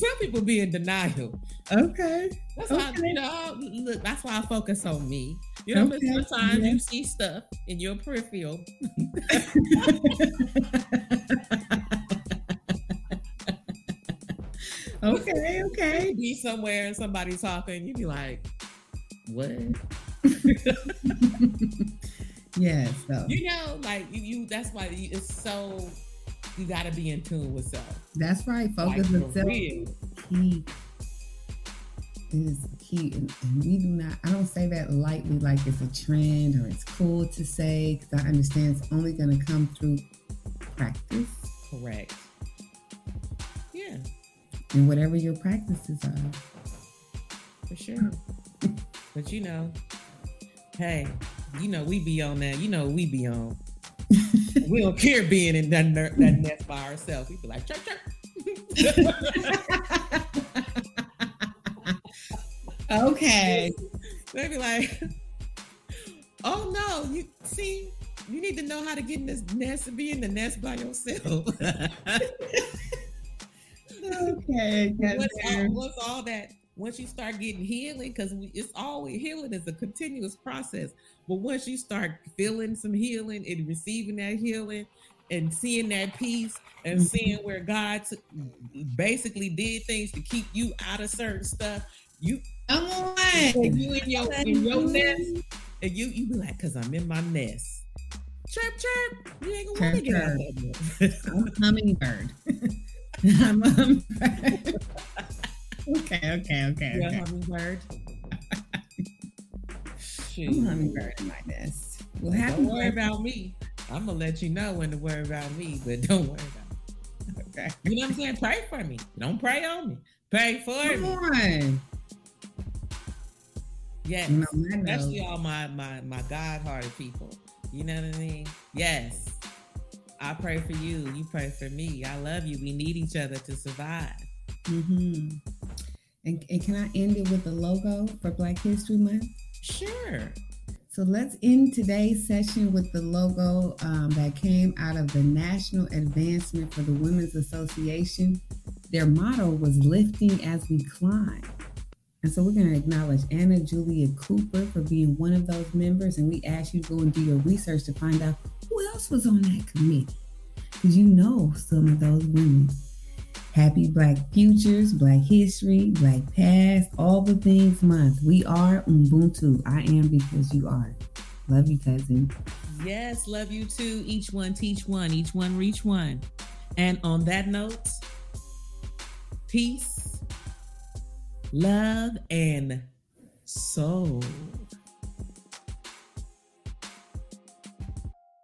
Some people be in denial. Okay. That's okay. why you know, look, that's why I focus on me. You know, okay. sometimes yeah. you see stuff in your peripheral. okay, okay. Be somewhere and somebody talking, You'd be like, what? yes. So. You know, like you, you that's why it's so you got to be in tune with self. That's right. Focus like, on self. Key is key, and, and, we do not. I don't say that lightly, like it's a trend or it's cool to say, because I understand it's only going to come through practice. Correct. Yeah and whatever your practices are. For sure. but you know, hey, you know we be on that. You know we be on. we don't care being in that, ner- that nest by ourselves. We'd be like, chirp, chirp. okay. They be like, oh no, you see, you need to know how to get in this nest and be in the nest by yourself okay. What's all, what's all that? Once you start getting healing, because it's always healing is a continuous process. But once you start feeling some healing and receiving that healing and seeing that peace and mm-hmm. seeing where God t- basically did things to keep you out of certain stuff, you come on, you in your in your nest, and you you be like, "Cause I'm in my nest." Chirp chirp, you ain't gonna want to get out of that. I'm a hummingbird. I'm a hummingbird. okay, okay, okay. You're okay. a hummingbird. I'm a hummingbird in my nest. Well, don't worry about me. I'm gonna let you know when to worry about me, but don't worry about me. Okay. You know what I'm saying? Pray for me. Don't pray on me. Pray for Come me. On. Yes. No, Especially all my my my God hearted people. You know what I mean? Yes. I pray for you. You pray for me. I love you. We need each other to survive. Mm-hmm. And, and can I end it with the logo for Black History Month? Sure. So let's end today's session with the logo um, that came out of the National Advancement for the Women's Association. Their motto was lifting as we climb. And so we're going to acknowledge Anna Julia Cooper for being one of those members. And we ask you to go and do your research to find out who else was on that committee. Because you know some of those women. Happy Black Futures, Black History, Black Past, all the things month. We are Ubuntu. I am because you are. Love you, cousin. Yes, love you too. Each one teach one, each one reach one. And on that note, peace, love, and soul.